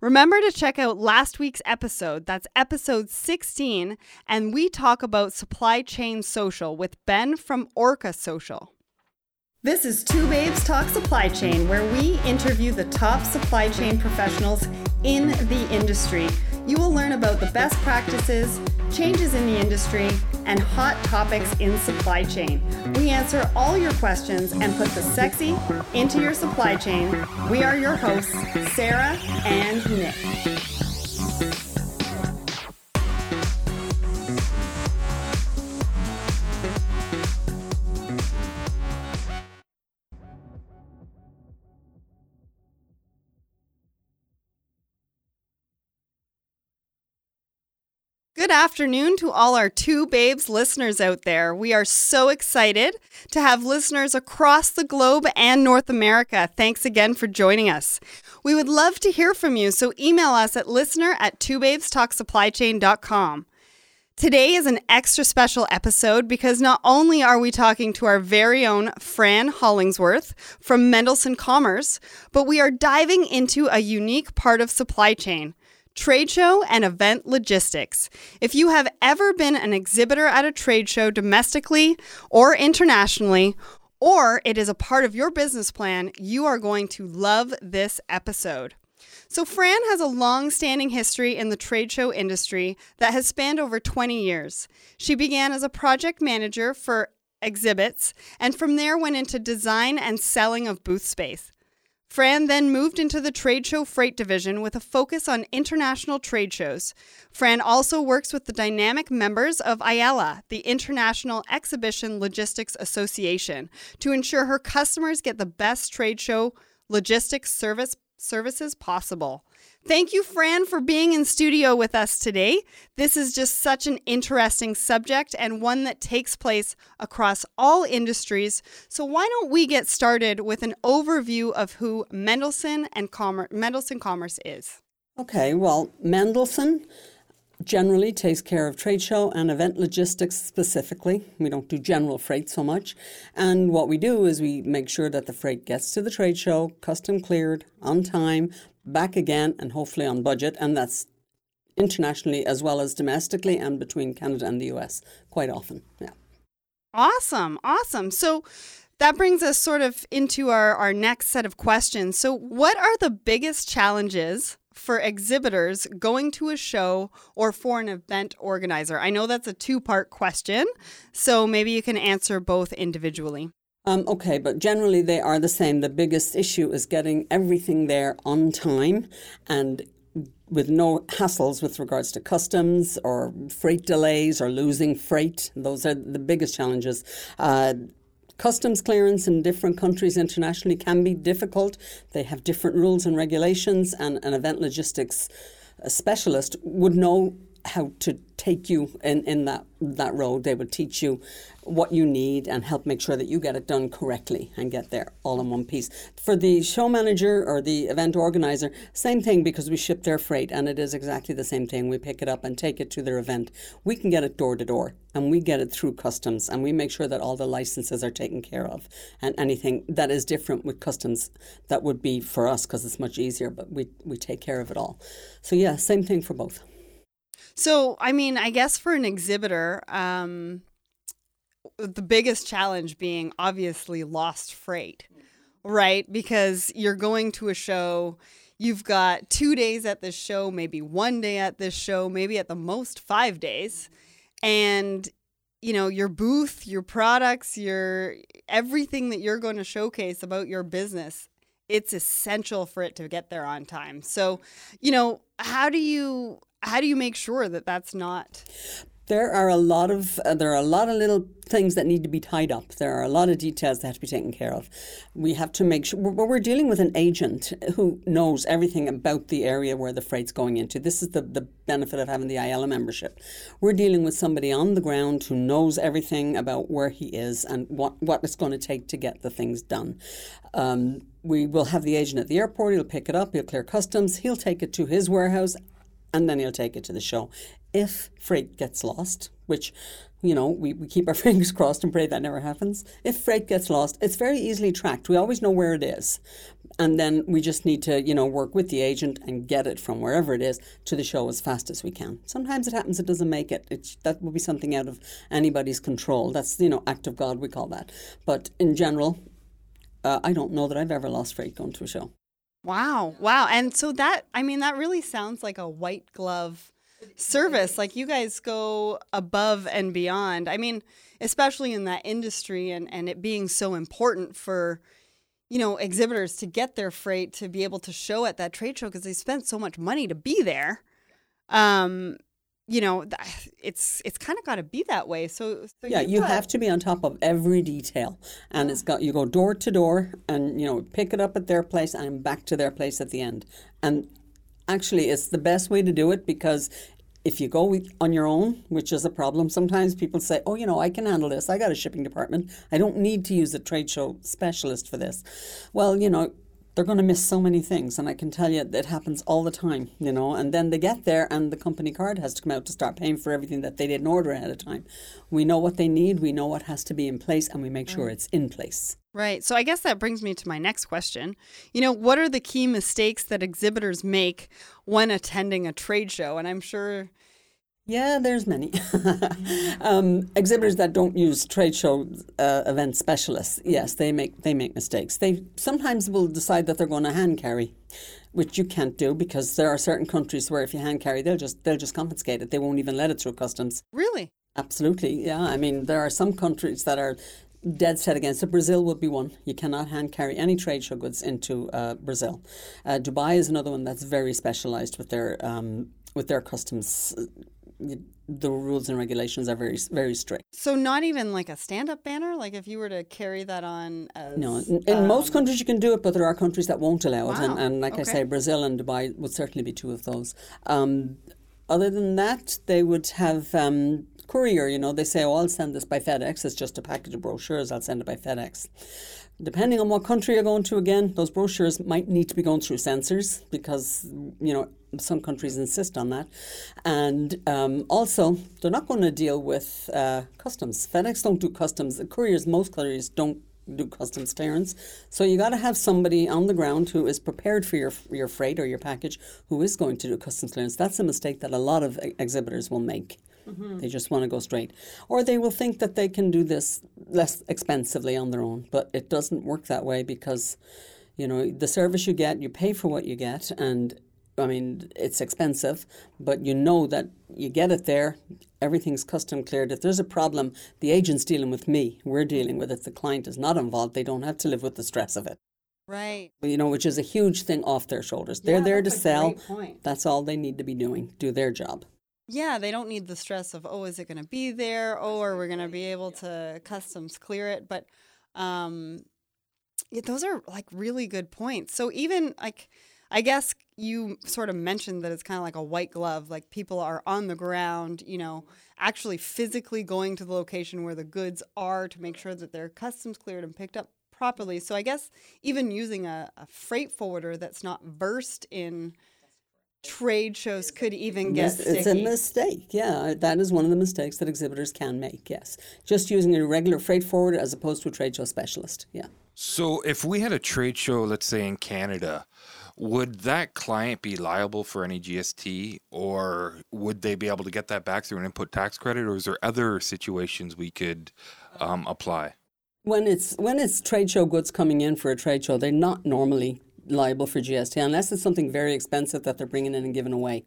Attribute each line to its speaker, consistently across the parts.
Speaker 1: Remember to check out last week's episode. That's episode 16. And we talk about supply chain social with Ben from Orca Social. This is Two Babes Talk Supply Chain, where we interview the top supply chain professionals in the industry. You will learn about the best practices, changes in the industry, and hot topics in supply chain. We answer all your questions and put the sexy into your supply chain. We are your hosts, Sarah and Nick. Good afternoon to all our Two Babes listeners out there. We are so excited to have listeners across the globe and North America. Thanks again for joining us. We would love to hear from you, so email us at listener at twobabestalksupplychain.com. Today is an extra special episode because not only are we talking to our very own Fran Hollingsworth from Mendelssohn Commerce, but we are diving into a unique part of supply chain trade show and event logistics. If you have ever been an exhibitor at a trade show domestically or internationally, or it is a part of your business plan, you are going to love this episode. So, Fran has a long standing history in the trade show industry that has spanned over 20 years. She began as a project manager for exhibits and from there went into design and selling of booth space. Fran then moved into the trade show freight division with a focus on international trade shows. Fran also works with the dynamic members of IELA, the International Exhibition Logistics Association, to ensure her customers get the best trade show logistics service services possible. Thank you, Fran, for being in studio with us today. This is just such an interesting subject and one that takes place across all industries. So, why don't we get started with an overview of who Mendelssohn and Commerce, Mendelssohn Commerce is?
Speaker 2: Okay, well, Mendelssohn generally takes care of trade show and event logistics specifically. We don't do general freight so much. And what we do is we make sure that the freight gets to the trade show, custom cleared, on time, back again and hopefully on budget. And that's internationally as well as domestically and between Canada and the US quite often. Yeah.
Speaker 1: Awesome. Awesome. So that brings us sort of into our, our next set of questions. So, what are the biggest challenges for exhibitors going to a show or for an event organizer? I know that's a two part question, so maybe you can answer both individually.
Speaker 2: Um, okay, but generally they are the same. The biggest issue is getting everything there on time and with no hassles with regards to customs or freight delays or losing freight. Those are the biggest challenges. Uh, customs clearance in different countries internationally can be difficult. They have different rules and regulations, and an event logistics uh, specialist would know how to take you in, in that that road. They would teach you what you need and help make sure that you get it done correctly and get there all in one piece. For the show manager or the event organizer, same thing because we ship their freight and it is exactly the same thing. We pick it up and take it to their event. We can get it door to door and we get it through customs and we make sure that all the licenses are taken care of and anything that is different with customs that would be for us because it's much easier, but we, we take care of it all. So yeah, same thing for both.
Speaker 1: So, I mean, I guess for an exhibitor, um, the biggest challenge being obviously lost freight, right? Because you're going to a show, you've got two days at this show, maybe one day at this show, maybe at the most five days. And you know your booth your products your everything that you're going to showcase about your business it's essential for it to get there on time so you know how do you how do you make sure that that's not
Speaker 2: there are a lot of uh, there are a lot of little things that need to be tied up. There are a lot of details that have to be taken care of. We have to make sure we're, we're dealing with an agent who knows everything about the area where the freight's going into. This is the, the benefit of having the IELA membership. We're dealing with somebody on the ground who knows everything about where he is and what, what it's going to take to get the things done. Um, we will have the agent at the airport. He'll pick it up. He'll clear customs. He'll take it to his warehouse and then he'll take it to the show. If freight gets lost, which, you know, we, we keep our fingers crossed and pray that never happens. If freight gets lost, it's very easily tracked. We always know where it is. and then we just need to, you know, work with the agent and get it from wherever it is to the show as fast as we can. Sometimes it happens; it doesn't make it. It's, that will be something out of anybody's control. That's you know, act of God we call that. But in general, uh, I don't know that I've ever lost freight going to a show.
Speaker 1: Wow, wow, and so that I mean that really sounds like a white glove service. Like you guys go above and beyond. I mean, especially in that industry and and it being so important for you know, exhibitors to get their freight to be able to show at that trade show because they spent so much money to be there. Um, you know, it's it's kind of got to be that way. So, so
Speaker 2: yeah, you have to be on top of every detail, and it's got you go door to door, and you know, pick it up at their place and back to their place at the end. And actually, it's the best way to do it because if you go on your own, which is a problem, sometimes people say, oh, you know, I can handle this. I got a shipping department. I don't need to use a trade show specialist for this. Well, you know, they're going to miss so many things. And I can tell you it happens all the time, you know. And then they get there and the company card has to come out to start paying for everything that they didn't order ahead of time. We know what they need, we know what has to be in place, and we make sure it's in place.
Speaker 1: Right. So I guess that brings me to my next question. You know, what are the key mistakes that exhibitors make when attending a trade show? And I'm sure
Speaker 2: yeah, there's many. um, exhibitors that don't use trade show uh, event specialists, yes, they make they make mistakes. They sometimes will decide that they're going to hand carry, which you can't do because there are certain countries where if you hand carry, they'll just they'll just confiscate it. They won't even let it through customs.
Speaker 1: Really?
Speaker 2: Absolutely. Yeah. I mean, there are some countries that are dead set against it. Brazil would be one. You cannot hand carry any trade show goods into uh, Brazil. Uh, Dubai is another one that's very specialised with their um, with their customs the rules and regulations are very very strict.
Speaker 1: So not even like a stand-up banner, like if you were to carry that on. As,
Speaker 2: no, in, in um, most countries you can do it, but there are countries that won't allow it, wow. and, and like okay. I say, Brazil and Dubai would certainly be two of those. Um, other than that, they would have um, courier. You know, they say, "Oh, I'll send this by FedEx. It's just a package of brochures. I'll send it by FedEx." Depending on what country you're going to, again, those brochures might need to be going through censors because you know some countries insist on that. And um, also, they're not going to deal with uh, customs. FedEx don't do customs. The couriers, most couriers don't do customs clearance. So you got to have somebody on the ground who is prepared for your your freight or your package who is going to do customs clearance. That's a mistake that a lot of exhibitors will make. Mm-hmm. They just want to go straight. Or they will think that they can do this less expensively on their own, but it doesn't work that way because you know, the service you get, you pay for what you get and I mean, it's expensive, but you know that you get it there, everything's custom cleared. If there's a problem, the agent's dealing with me. We're dealing with it. The client is not involved. They don't have to live with the stress of it.
Speaker 1: Right.
Speaker 2: You know, which is a huge thing off their shoulders. They're yeah, there to sell. That's all they need to be doing. Do their job.
Speaker 1: Yeah, they don't need the stress of, oh, is it going to be there? Oh, are we going to be able to customs clear it? But um, yeah, those are like really good points. So even like, I guess you sort of mentioned that it's kind of like a white glove, like people are on the ground, you know, actually physically going to the location where the goods are to make sure that they're customs cleared and picked up properly. So I guess even using a, a freight forwarder that's not versed in trade shows could even get
Speaker 2: it's, it's a mistake yeah that is one of the mistakes that exhibitors can make yes. Just using a regular freight forwarder as opposed to a trade show specialist yeah.
Speaker 3: So if we had a trade show let's say in canada would that client be liable for any GST or would they be able to get that back through an input tax credit or is there other situations we could um, apply?
Speaker 2: When it's when it's trade show goods coming in for a trade show, they're not normally liable for GST unless it's something very expensive that they're bringing in and giving away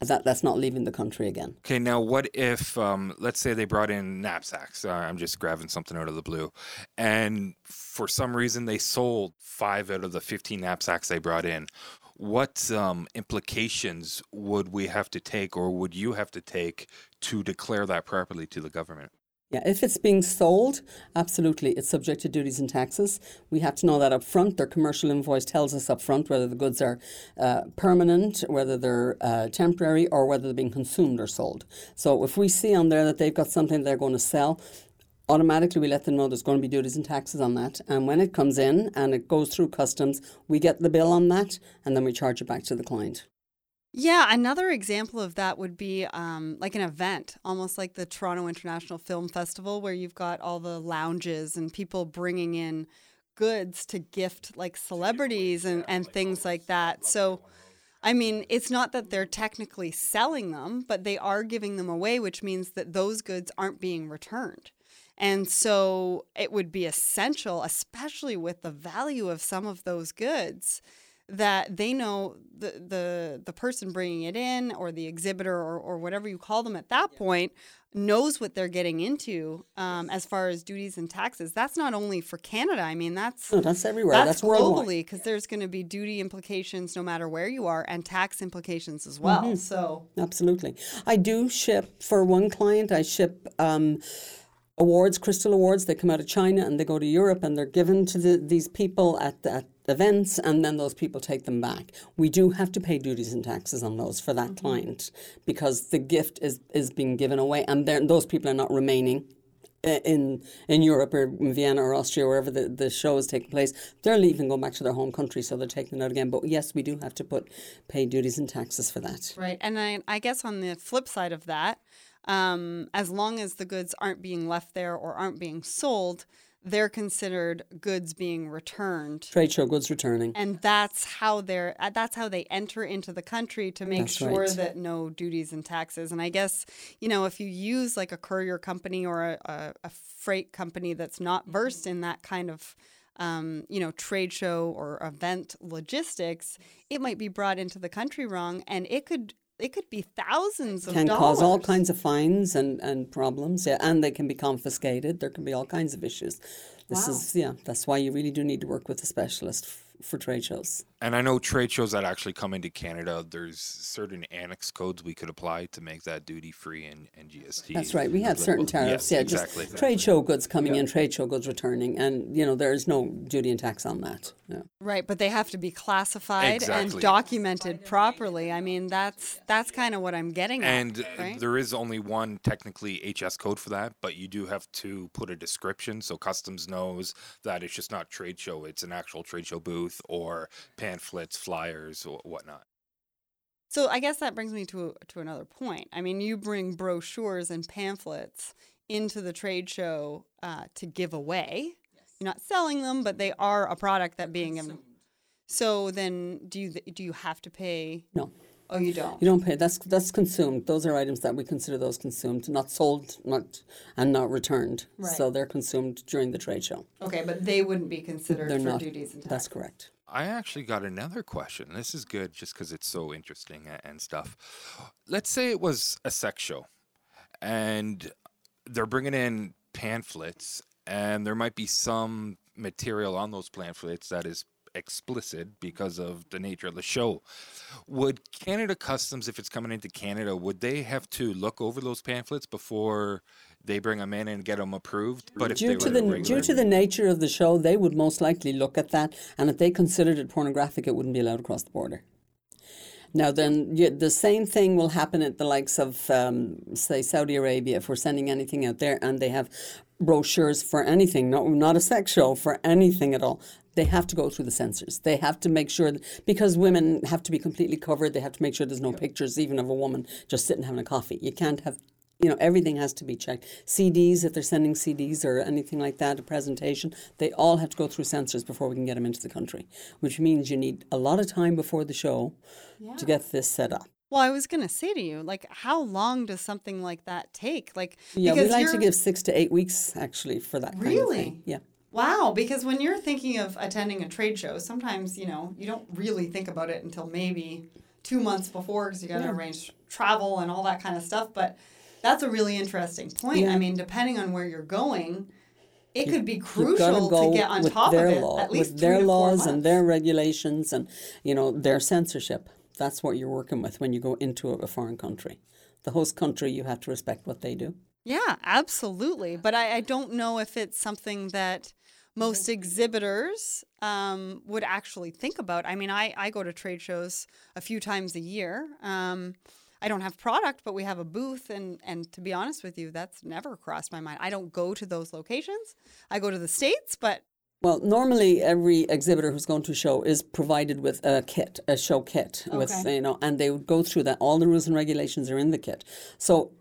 Speaker 2: that that's not leaving the country again.
Speaker 3: Okay, now what if, um, let's say they brought in knapsacks? Uh, I'm just grabbing something out of the blue, and for some reason they sold five out of the 15 knapsacks they brought in. What um, implications would we have to take, or would you have to take to declare that properly to the government?
Speaker 2: Yeah, if it's being sold, absolutely, it's subject to duties and taxes. We have to know that up front. Their commercial invoice tells us up front whether the goods are uh, permanent, whether they're uh, temporary, or whether they're being consumed or sold. So if we see on there that they've got something they're going to sell, automatically we let them know there's going to be duties and taxes on that. And when it comes in and it goes through customs, we get the bill on that and then we charge it back to the client.
Speaker 1: Yeah, another example of that would be um, like an event, almost like the Toronto International Film Festival, where you've got all the lounges and people bringing in goods to gift like celebrities and, and things like that. So, I mean, it's not that they're technically selling them, but they are giving them away, which means that those goods aren't being returned. And so it would be essential, especially with the value of some of those goods, that they know the the the person bringing it in or the exhibitor or, or whatever you call them at that point knows what they're getting into um, as far as duties and taxes. That's not only for Canada. I mean, that's
Speaker 2: that's everywhere.
Speaker 1: that's,
Speaker 2: That's,
Speaker 1: globally because there's going to be duty implications no matter where you are and tax implications as well.
Speaker 2: Mm-hmm.
Speaker 1: So
Speaker 2: Absolutely. I do ship for one client. I ship um, awards, crystal awards. They come out of China and they go to Europe and they're given to the, these people at, at events, and then those people take them back. We do have to pay duties and taxes on those for that client because the gift is is being given away, and those people are not remaining. In in Europe or in Vienna or Austria, or wherever the, the show is taking place, they're leaving, going back to their home country, so they're taking it out again. But yes, we do have to put pay duties and taxes for that.
Speaker 1: Right. And I, I guess on the flip side of that, um, as long as the goods aren't being left there or aren't being sold, they're considered goods being returned.
Speaker 2: Trade show goods returning.
Speaker 1: And that's how they're uh, that's how they enter into the country to make
Speaker 2: That's
Speaker 1: sure
Speaker 2: right.
Speaker 1: that no duties and taxes. And I guess you know if you use like a courier company or a, a, a freight company that's not versed in that kind of um, you know trade show or event logistics, it might be brought into the country wrong, and it could it could be thousands of
Speaker 2: can
Speaker 1: dollars.
Speaker 2: cause all kinds of fines and, and problems. Yeah, and they can be confiscated. There can be all kinds of issues. This is yeah. That's why you really do need to work with a specialist f- for trade shows.
Speaker 3: And I know trade shows that actually come into Canada, there's certain annex codes we could apply to make that duty free and, and GST.
Speaker 2: That's right. We have certain tariffs.
Speaker 3: Yes,
Speaker 2: yeah,
Speaker 3: exactly.
Speaker 2: just trade show goods coming in, trade show goods returning, and you know there is no duty and tax on that. Yeah.
Speaker 1: Right, but they have to be classified and documented properly. I mean, that's that's kind of what I'm getting at.
Speaker 3: And
Speaker 1: right?
Speaker 3: there is only one technically HS code for that, but you do have to put a description so customs knows that it's just not trade show, it's an actual trade show booth or pamphlets, flyers, or whatnot.
Speaker 1: So I guess that brings me to to another point. I mean, you bring brochures and pamphlets into the trade show uh, to give away. You're not selling them, but they are a product that being given. So then, do you do you have to pay?
Speaker 2: No,
Speaker 1: Oh, you don't.
Speaker 2: you don't pay. That's that's consumed. Those are items that we consider those consumed, not sold, not and not returned. So they're consumed during the trade show.
Speaker 1: Okay, but they wouldn't be considered
Speaker 2: They're
Speaker 1: for
Speaker 2: not.
Speaker 1: duties and taxes.
Speaker 2: That's correct.
Speaker 3: I actually got another question. This is good just because it's so interesting and stuff. Let's say it was a sex show and they're bringing in pamphlets, and there might be some material on those pamphlets that is explicit because of the nature of the show. Would Canada Customs, if it's coming into Canada, would they have to look over those pamphlets before they bring them in and get them approved? But if
Speaker 2: due to the
Speaker 3: regular-
Speaker 2: due to the nature of the show, they would most likely look at that, and if they considered it pornographic, it wouldn't be allowed across the border. Now, then you, the same thing will happen at the likes of, um, say, Saudi Arabia. If we're sending anything out there, and they have brochures for anything, not not a sex show for anything at all. They have to go through the censors. They have to make sure that, because women have to be completely covered. They have to make sure there's no pictures, even of a woman just sitting having a coffee. You can't have you know, everything has to be checked. CDs, if they're sending CDs or anything like that, a presentation, they all have to go through censors before we can get them into the country, which means you need a lot of time before the show to get this set up.
Speaker 1: Well, I was going to say to you, like, how long does something like that take? Like,
Speaker 2: Yeah, we like to
Speaker 1: you're-
Speaker 2: give six to eight weeks actually for that kind of
Speaker 1: Really?
Speaker 2: Yeah.
Speaker 1: Wow, because when you're thinking of attending a trade show, sometimes you know you don't really think about it until maybe two months before because you got to arrange travel and all that kind of stuff. But that's a really interesting point.
Speaker 2: Yeah.
Speaker 1: I mean, depending on where you're going, it could be crucial
Speaker 2: go
Speaker 1: to get on top
Speaker 2: their
Speaker 1: of it.
Speaker 2: law,
Speaker 1: at least
Speaker 2: with their
Speaker 1: to
Speaker 2: laws and their regulations and you know their censorship. That's what you're working with when you go into a, foreign country. The host country, you have to respect what they do.
Speaker 1: Yeah, absolutely. But I, I don't know if it's something that most exhibitors um, would actually think about. I mean, I, I go to trade shows a few times a year. Um, I don't have product, but we have a booth. And, and to be honest with you, that's never crossed my mind. I don't go to those locations. I go to the States, but
Speaker 2: Well, normally every exhibitor who's going to a show is provided with a kit, a show kit, with
Speaker 1: Okay.
Speaker 2: you know, and they would go through that. All the rules and regulations are in the kit. So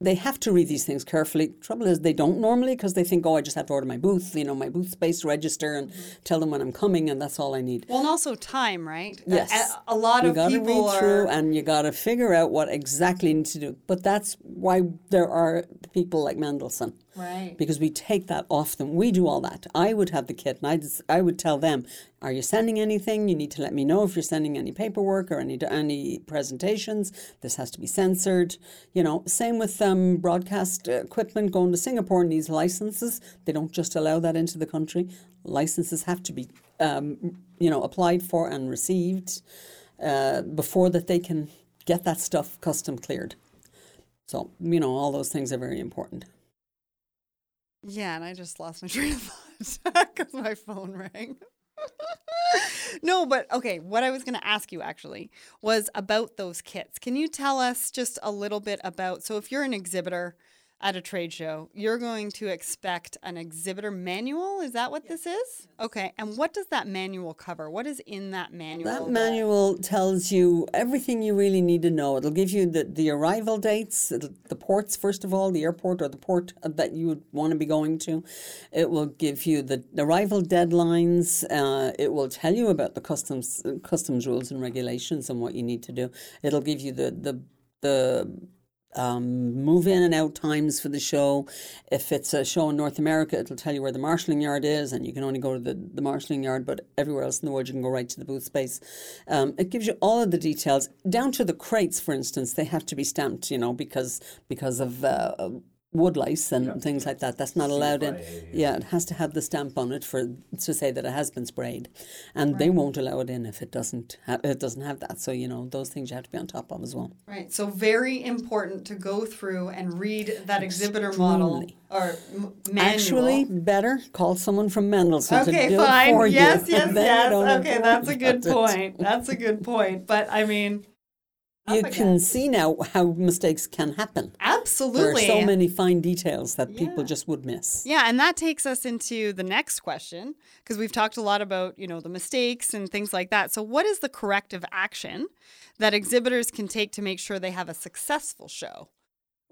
Speaker 2: they have to read these things carefully. Trouble is, they don't normally because they think, oh, I just have to order my booth, you know, my booth space register and tell them when I'm coming, and that's all I need.
Speaker 1: Well, and also time, right?
Speaker 2: Yes.
Speaker 1: A, a lot
Speaker 2: you
Speaker 1: of
Speaker 2: gotta
Speaker 1: people
Speaker 2: read
Speaker 1: are.
Speaker 2: through and you got to figure out what exactly you need to do. But that's why there are people like Mendelssohn.
Speaker 1: Right.
Speaker 2: Because we take that off them. We do all that. I would have the kit and I'd, I would tell them, are you sending anything? You need to let me know if you're sending any paperwork or any any presentations. This has to be censored. You know, same with um, broadcast equipment going to Singapore needs licenses. They don't just allow that into the country. Licenses have to be, um, you know, applied for and received uh, before that they can get that stuff custom cleared. So, you know, all those things are very important.
Speaker 1: Yeah, and I just lost my train of thought because my phone rang. no, but okay, what I was going to ask you actually was about those kits. Can you tell us just a little bit about so if you're an exhibitor at a trade show, you're going to expect an exhibitor manual. Is that what this is? Okay. And what does that manual cover? What is in that manual?
Speaker 2: That manual tells you everything you really need to know. It'll give you the, the arrival dates, the ports, first of all, the airport or the port that you would want to be going to. It will give you the arrival deadlines. Uh, it will tell you about the customs customs rules and regulations and what you need to do. It'll give you the the the um, move in and out times for the show. If it's a show in North America, it'll tell you where the marshalling yard is, and you can only go to the, the marshalling yard, but everywhere else in the world, you can go right to the booth space. Um, it gives you all of the details, down to the crates, for instance. They have to be stamped, you know, because because of uh, wood lice and yep. things like that. That's not allowed in. Yeah, it has to have the stamp on it for to say that it has been sprayed, and right. they won't allow it in if it doesn't. Ha- it doesn't have that. So you know those things you have to be on top of as well.
Speaker 1: Right. So very important to go through and read that exhibitor model or m- manual.
Speaker 2: Actually, better call someone from Mendelssohn
Speaker 1: okay,
Speaker 2: to do
Speaker 1: fine.
Speaker 2: it for
Speaker 1: yes,
Speaker 2: you.
Speaker 1: Yes, yes, yes. Okay, that's a good point. That's a good point. But I mean
Speaker 2: you can see now how mistakes can happen.
Speaker 1: Absolutely.
Speaker 2: There are so many fine details that yeah. people just would miss.
Speaker 1: Yeah, and that takes us into the next question because we've talked a lot about, you know, the mistakes and things like that. So what is the corrective action that exhibitors can take to make sure they have a successful show?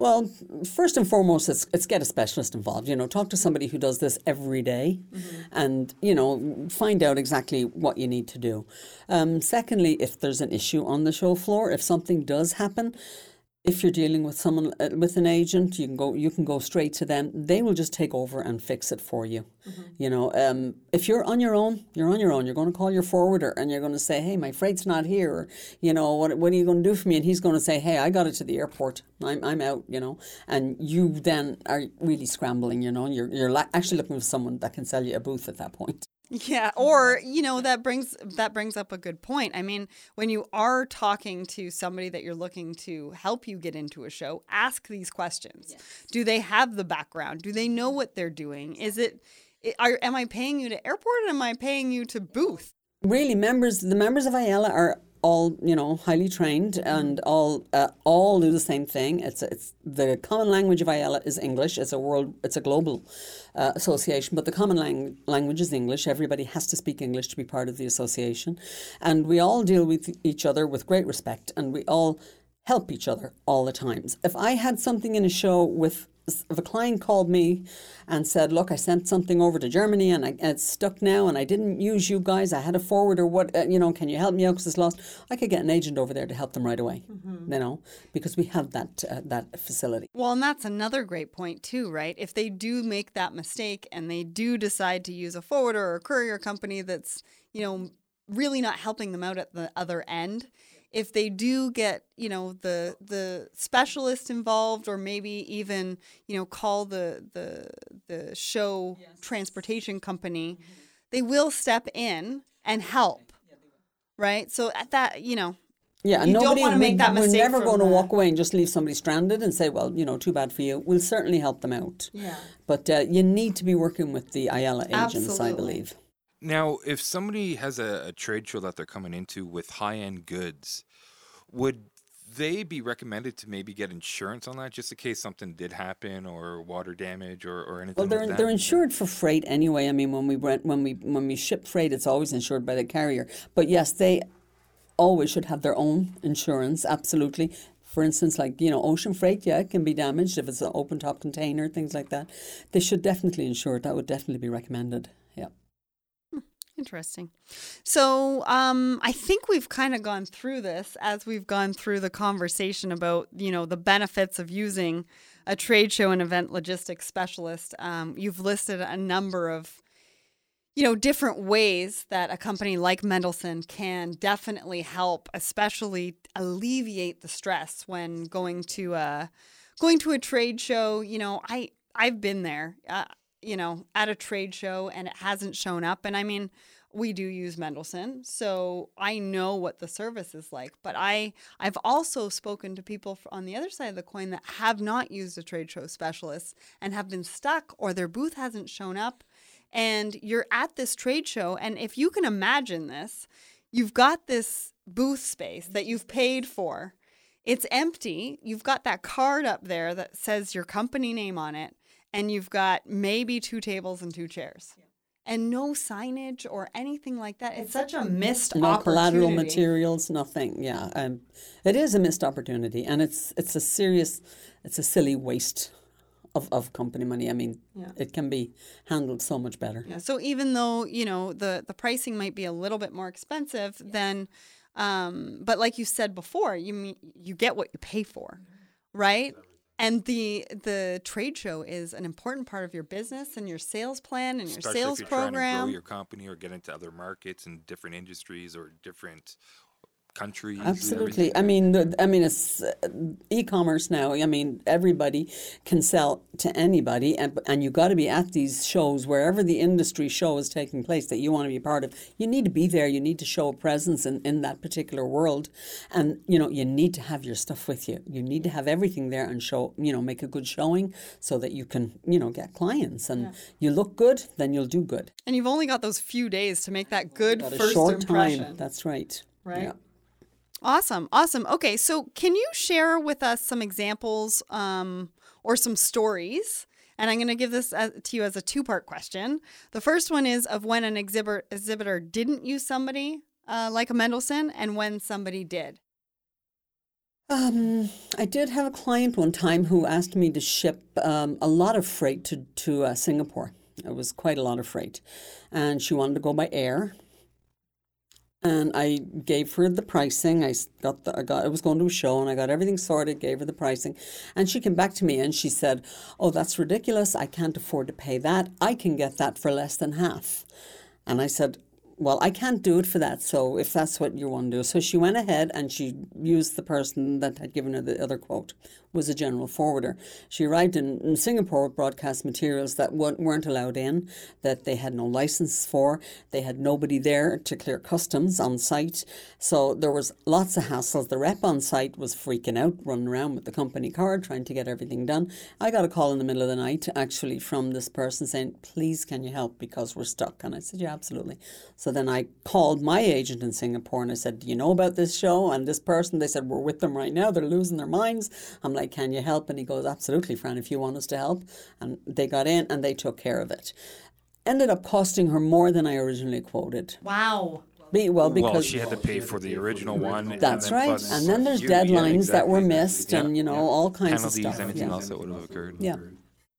Speaker 2: Well, first and foremost, it's, it's get a specialist involved. You know, talk to somebody who does this every day mm-hmm. and, you know, find out exactly what you need to do. Um, secondly, if there's an issue on the show floor, if something does happen, if you're dealing with someone uh, with an agent you can go you can go straight to them. They will just take over and fix it for you. Mm-hmm. you know um, if you're on your own you're on your own. You're going to call your forwarder and you're going to say hey my freight's not here. Or, you know what, what are you going to do for me? And he's going to say hey i got it to the airport. I'm, I'm out you know. And you then are really scrambling you know. You're, you're la- actually looking for someone that can sell you a booth at that point
Speaker 1: yeah, or you know that brings that brings up a good point. I mean, when you are talking to somebody that you're looking to help you get into a show, ask these questions. Yes. Do they have the background? Do they know what they're doing? Is it are am I paying you to airport or am I paying you to booth?
Speaker 2: Really, members the members of IELA are all you know highly trained and all uh, all do the same thing. It's it's the common language of IELA is English. It's a world. It's a global uh, association, but the common lang- language is English. Everybody has to speak English to be part of the association, and we all deal with each other with great respect, and we all help each other all the times. If I had something in a show with if a client called me and said, "Look, I sent something over to Germany and, I, and it's stuck now, and I didn't use you guys. I had a forwarder. What uh, you know? Can you help me out because it's lost?" I could get an agent over there to help them right away. Mm-hmm. You know, because we have that uh, that facility.
Speaker 1: Well, and that's another great point too, right? If they do make that mistake and they do decide to use a forwarder or a courier company that's you know really not helping them out at the other end if they do get you know the the specialist involved or maybe even you know call the the the show yes. transportation company mm-hmm. they will step in and help yeah, right so at that you know
Speaker 2: yeah,
Speaker 1: you
Speaker 2: nobody,
Speaker 1: don't want to make that mistake.
Speaker 2: We're never going to walk away and just leave somebody stranded and say, "Well, you know, too bad for you." We'll certainly help them out.
Speaker 1: Yeah,
Speaker 2: but uh, you need to be working with the IELA agents,
Speaker 1: Absolutely.
Speaker 2: I believe.
Speaker 3: Now, if somebody has a, a trade show that they're coming into with high end goods, would they be recommended to maybe get insurance on that just in case something did happen or water damage or, or anything
Speaker 2: well they're,
Speaker 3: like
Speaker 2: they're insured for freight anyway i mean when we rent when we when we ship freight it's always insured by the carrier but yes they always should have their own insurance absolutely For instance, like, you know, ocean freight, yeah, it can be damaged if it's an open top container, things like that. They should definitely insure it. That would definitely be recommended. Yeah.
Speaker 1: Interesting. So um, I think we've kind of gone through this as we've gone through the conversation about you know the benefits of using a trade show and event logistics specialist. Um, you've listed a number of you know different ways that a company like Mendelssohn can definitely help, especially alleviate the stress when going to a going to a trade show. You know, I I've been there. Uh, you know, at a trade show and it hasn't shown up. And I mean, we do use Mendelssohn, so I know what the service is like. But I I've also spoken to people on the other side of the coin that have not used a trade show specialist and have been stuck or their booth hasn't shown up. And you're at this trade show, and if you can imagine this, you've got this booth space that you've paid for. It's empty. You've got that card up there that says your company name on it and you've got maybe two tables and two chairs. Yeah. And no signage or anything like that. It's, it's such a missed opportunity.
Speaker 2: no collateral materials, nothing. Yeah, um, it is a missed opportunity, and it's it's a serious, it's a silly waste of, of company money. I mean, yeah. it can be handled so much better.
Speaker 1: Yeah. So even though you know the the pricing might be a little bit more expensive yeah. than, um, but like you said before, you you get what you pay for, right? And the the trade show is an important part of your business and your sales plan and your
Speaker 3: Especially
Speaker 1: sales
Speaker 3: if you're
Speaker 1: program.
Speaker 3: Trying to grow your company or get into other markets and different industries or different countries.
Speaker 2: Absolutely. I mean, the, I mean, it's uh, e-commerce now. I mean, everybody can sell to anybody, and and you got to be at these shows wherever the industry show is taking place that you want to be part of. You need to be there. You need to show a presence in, in that particular world, and you know you need to have your stuff with you. You need to have everything there and show. You know, make a good showing so that you can you know get clients and yeah. you look good, then you'll do good.
Speaker 1: And you've only got those few days to make that good first
Speaker 2: short
Speaker 1: impression.
Speaker 2: Time. That's right.
Speaker 1: Right. Yeah. Awesome. Awesome. Okay. So, can you share with us some examples um, or some stories? And I'm going to give this as, to you as a two part question. The first one is of when an exhibitor, exhibitor didn't use somebody uh, like a Mendelssohn and when somebody did.
Speaker 2: Um, I did have a client one time who asked me to ship um, a lot of freight to, to uh, Singapore. It was quite a lot of freight. And she wanted to go by air and I gave her the pricing. I got the, I got, I was going to a show and I got everything sorted, gave her the pricing. And she came back to me and she said, Oh, that's ridiculous. I can't afford to pay that. I can get that for less than half. And I said, well, I can't do it for that. So if that's what you want to do. So she went ahead and she used the person that had given her the other quote, was a general forwarder. She arrived in, in Singapore with broadcast materials that weren't allowed in, that they had no license for. They had nobody there to clear customs on site. So there was lots of hassles. The rep on site was freaking out, running around with the company card, trying to get everything done. I got a call in the middle of the night actually from this person saying, please can you help because we're stuck? And I said, yeah, absolutely. So then I called my agent in Singapore and I said, do you know about this show and this person? They said, we're with them right now. They're losing their minds. I'm like, can you help? And he goes, absolutely, Fran, if you want us to help. And they got in and they took care of it. Ended up costing her more than I originally quoted.
Speaker 1: Wow.
Speaker 2: Be, well, because well,
Speaker 3: she had to pay for the original one.
Speaker 2: That's
Speaker 3: and
Speaker 2: right, and then there's deadlines yeah, exactly. that were missed, yeah, and you know yeah. all kinds
Speaker 3: Penalties,
Speaker 2: of stuff.
Speaker 3: Anything else that would have occurred?
Speaker 2: Yeah.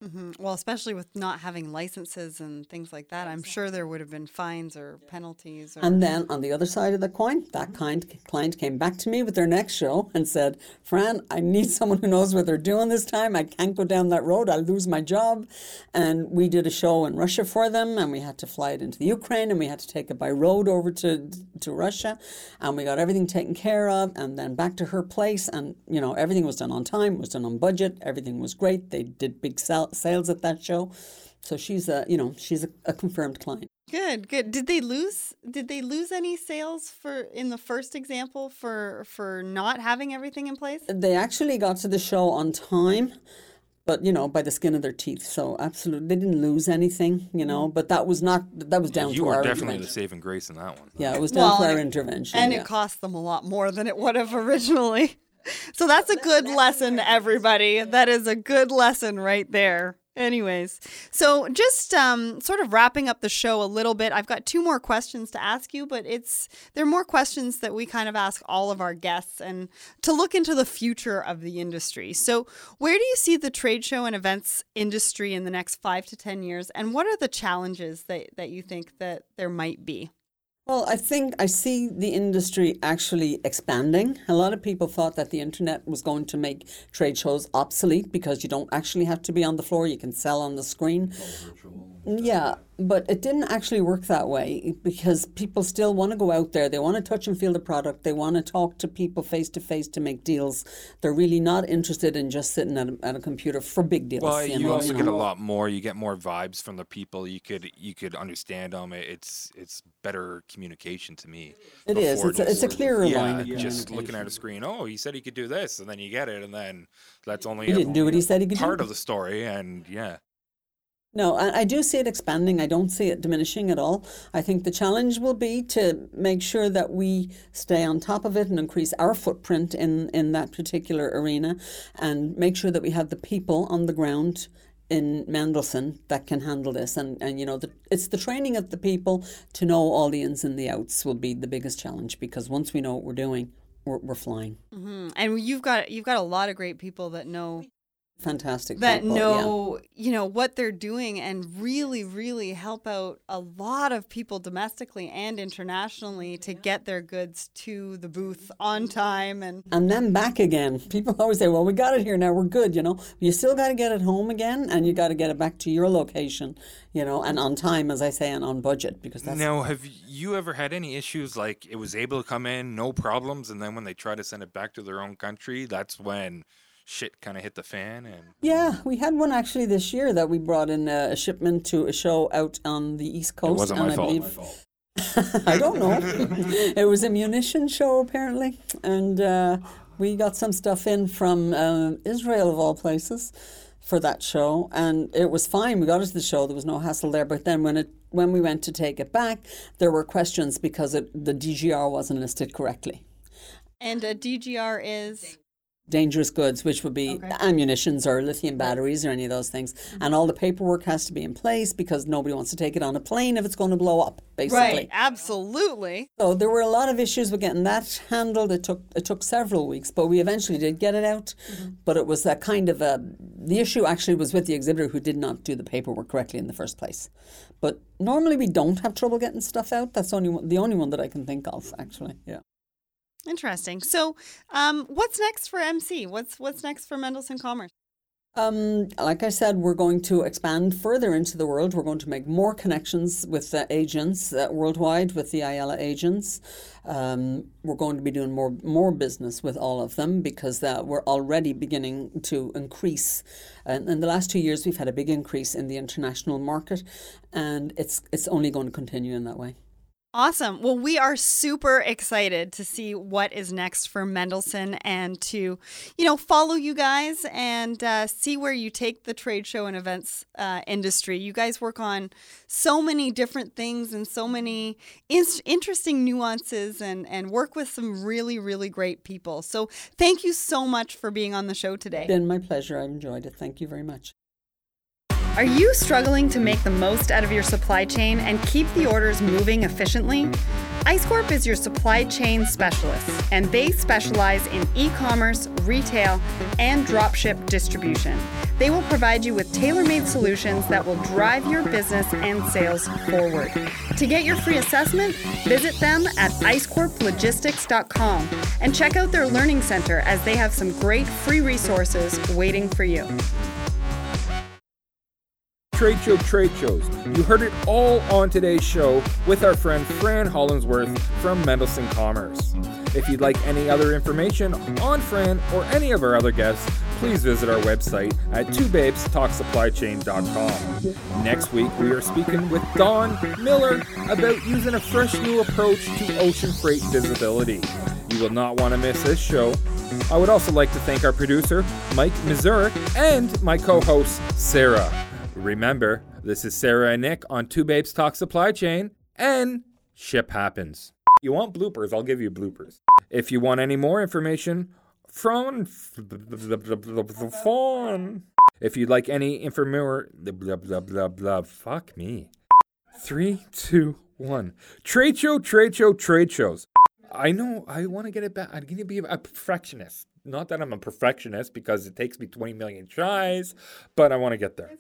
Speaker 1: Mm-hmm. Well, especially with not having licenses and things like that, I'm sure there would have been fines or penalties. Or...
Speaker 2: And then on the other side of the coin, that kind client came back to me with their next show and said, "Fran, I need someone who knows what they're doing this time. I can't go down that road. I'll lose my job." And we did a show in Russia for them, and we had to fly it into the Ukraine, and we had to take it by road over to to Russia, and we got everything taken care of, and then back to her place, and you know everything was done on time, was done on budget, everything was great. They did big sell sales at that show. So she's a, you know, she's a, a confirmed client.
Speaker 1: Good, good. Did they lose? Did they lose any sales for in the first example for for not having everything in place?
Speaker 2: They actually got to the show on time, but you know, by the skin of their teeth. So absolutely, they didn't lose anything. You know, mm. but that was not that was down
Speaker 3: you
Speaker 2: to
Speaker 3: were
Speaker 2: our
Speaker 3: definitely the saving grace in that one.
Speaker 2: Yeah, it was down well, to our intervention,
Speaker 1: and
Speaker 2: yeah.
Speaker 1: it cost them a lot more than it would have originally. So that's a good lesson, everybody. That is a good lesson right there. Anyways, so just um, sort of wrapping up the show a little bit. I've got two more questions to ask you, but it's they're more questions that we kind of ask all of our guests and to look into the future of the industry. So, where do you see the trade show and events industry in the next five to ten years, and what are the challenges that that you think that there might be?
Speaker 2: Well, I think I see the industry actually expanding. A lot of people thought that the internet was going to make trade shows obsolete because you don't actually have to be on the floor, you can sell on the screen. Yeah, but it didn't actually work that way because people still want to go out there. They want to touch and feel the product. They want to talk to people face to face to make deals. They're really not interested in just sitting at a, at a computer for big deals.
Speaker 3: Well, you,
Speaker 2: know,
Speaker 3: also
Speaker 2: you
Speaker 3: get a lot more. You get more vibes from the people. You could you could understand them. It's it's better communication to me.
Speaker 2: It is. It's a, it's a clearer
Speaker 3: yeah,
Speaker 2: line of
Speaker 3: just looking at a screen. Oh, he said he could do this, and then you get it, and then that's only
Speaker 2: He didn't do what he said he could do.
Speaker 3: part of the story, and yeah.
Speaker 2: No, I, do see it expanding. I don't see it diminishing at all. I think the challenge will be to make sure that we stay on top of it and increase our footprint in, in that particular arena and make sure that we have the people on the ground in Mendelssohn that can handle this. And, and you know, the, it's the training of the people to know all the ins and the outs will be the biggest challenge because once we know what we're doing, we're, we're flying.
Speaker 1: hmm And you've got you've got a lot of great people that know
Speaker 2: Fantastic.
Speaker 1: that
Speaker 2: people, yeah.
Speaker 1: know you know what they're doing and really really help out a lot of people domestically and internationally to get their goods to the booth on time and
Speaker 2: and then back again. People always say, "Well, we got it here now. We're good." You know, you still got to get it home again, and you got to get it back to your location. You know, and on time, as I say, and on budget, because that's
Speaker 3: Now, have you ever had any issues like it was able to come in, no problems, and then when they try to send it back to their own country, that's when shit kind of hit the fan? And
Speaker 2: Yeah, we had one actually this year that we brought in a, a shipment to a show out on the East Coast.
Speaker 3: it wasn't
Speaker 2: and
Speaker 3: my
Speaker 2: I
Speaker 3: fault.
Speaker 2: believe I don't know. it was a munition show apparently, and uh, we got some stuff in from uh, Israel of all places for that show, and it was fine. We got it to the show; there was no hassle there. But then when it when we went to take it back, there were questions because it, the DGR wasn't listed correctly.
Speaker 1: and a DGR is
Speaker 2: dangerous goods, which would be ammunitions or lithium batteries or any of those things. Mm-hmm. And all the paperwork has to be in place because nobody wants to take it on a plane if it's going to blow up, basically.
Speaker 1: right absolutely
Speaker 2: So there were a lot of issues with getting that handled. It took it took several weeks, but we eventually did get it out. Mm-hmm. But it was that kind of a the issue actually was with the exhibitor who did not do the paperwork correctly in the first place. But normally we don't have trouble getting stuff out. That's only the only one that I can think of actually. Yeah.
Speaker 1: Interesting so um, what's next for mc what's what's next for mendelssohn commerce
Speaker 2: Um, like I said, we're going to expand further into the world. We're going to make more connections with the agents uh, worldwide, with the IELA agents. Um, we're going to be doing more more business with all of them because that we're already beginning to increase. And in the last two years, we've had a big increase in the international market, and it's it's only going to continue in that way.
Speaker 1: Awesome. Well, we are super excited to see what is next for Mendelssohn and to, you know, follow you guys and uh, see where you take the trade show and events uh, industry. You guys work on so many different things and so many in- interesting nuances and, and work with some really, really great people. So thank you so much for being on the show today.
Speaker 2: It's Been my pleasure. I enjoyed it. Thank you very much.
Speaker 1: Are you struggling to make the most out of your supply chain and keep the orders moving efficiently? IceCorp is your supply chain specialist, and they specialize in e commerce, retail, and dropship distribution. They will provide you with tailor made solutions that will drive your business and sales forward. To get your free assessment, visit them at icecorplogistics.com and check out their learning center as they have some great free resources waiting for you.
Speaker 4: Trade Show Trade Shows. You heard it all on today's show with our friend Fran Hollingsworth from Mendelssohn Commerce. If you'd like any other information on Fran or any of our other guests, please visit our website at twobabestalksupplychain.com. Next week, we are speaking with Don Miller about using a fresh new approach to ocean freight visibility. You will not want to miss this show. I would also like to thank our producer, Mike Missouri, and my co host, Sarah. Remember, this is Sarah and Nick on Two Babes Talk Supply Chain, and ship happens. You want bloopers? I'll give you bloopers. If you want any more information from the phone,
Speaker 3: If you'd like any information, blah, blah, blah, blah, fuck me. Three, two, one. Trade show, trade show, trade shows. I know I want to get it back. I'm to be a perfectionist. Not that I'm a perfectionist because it takes me 20 million tries, but I want to get there.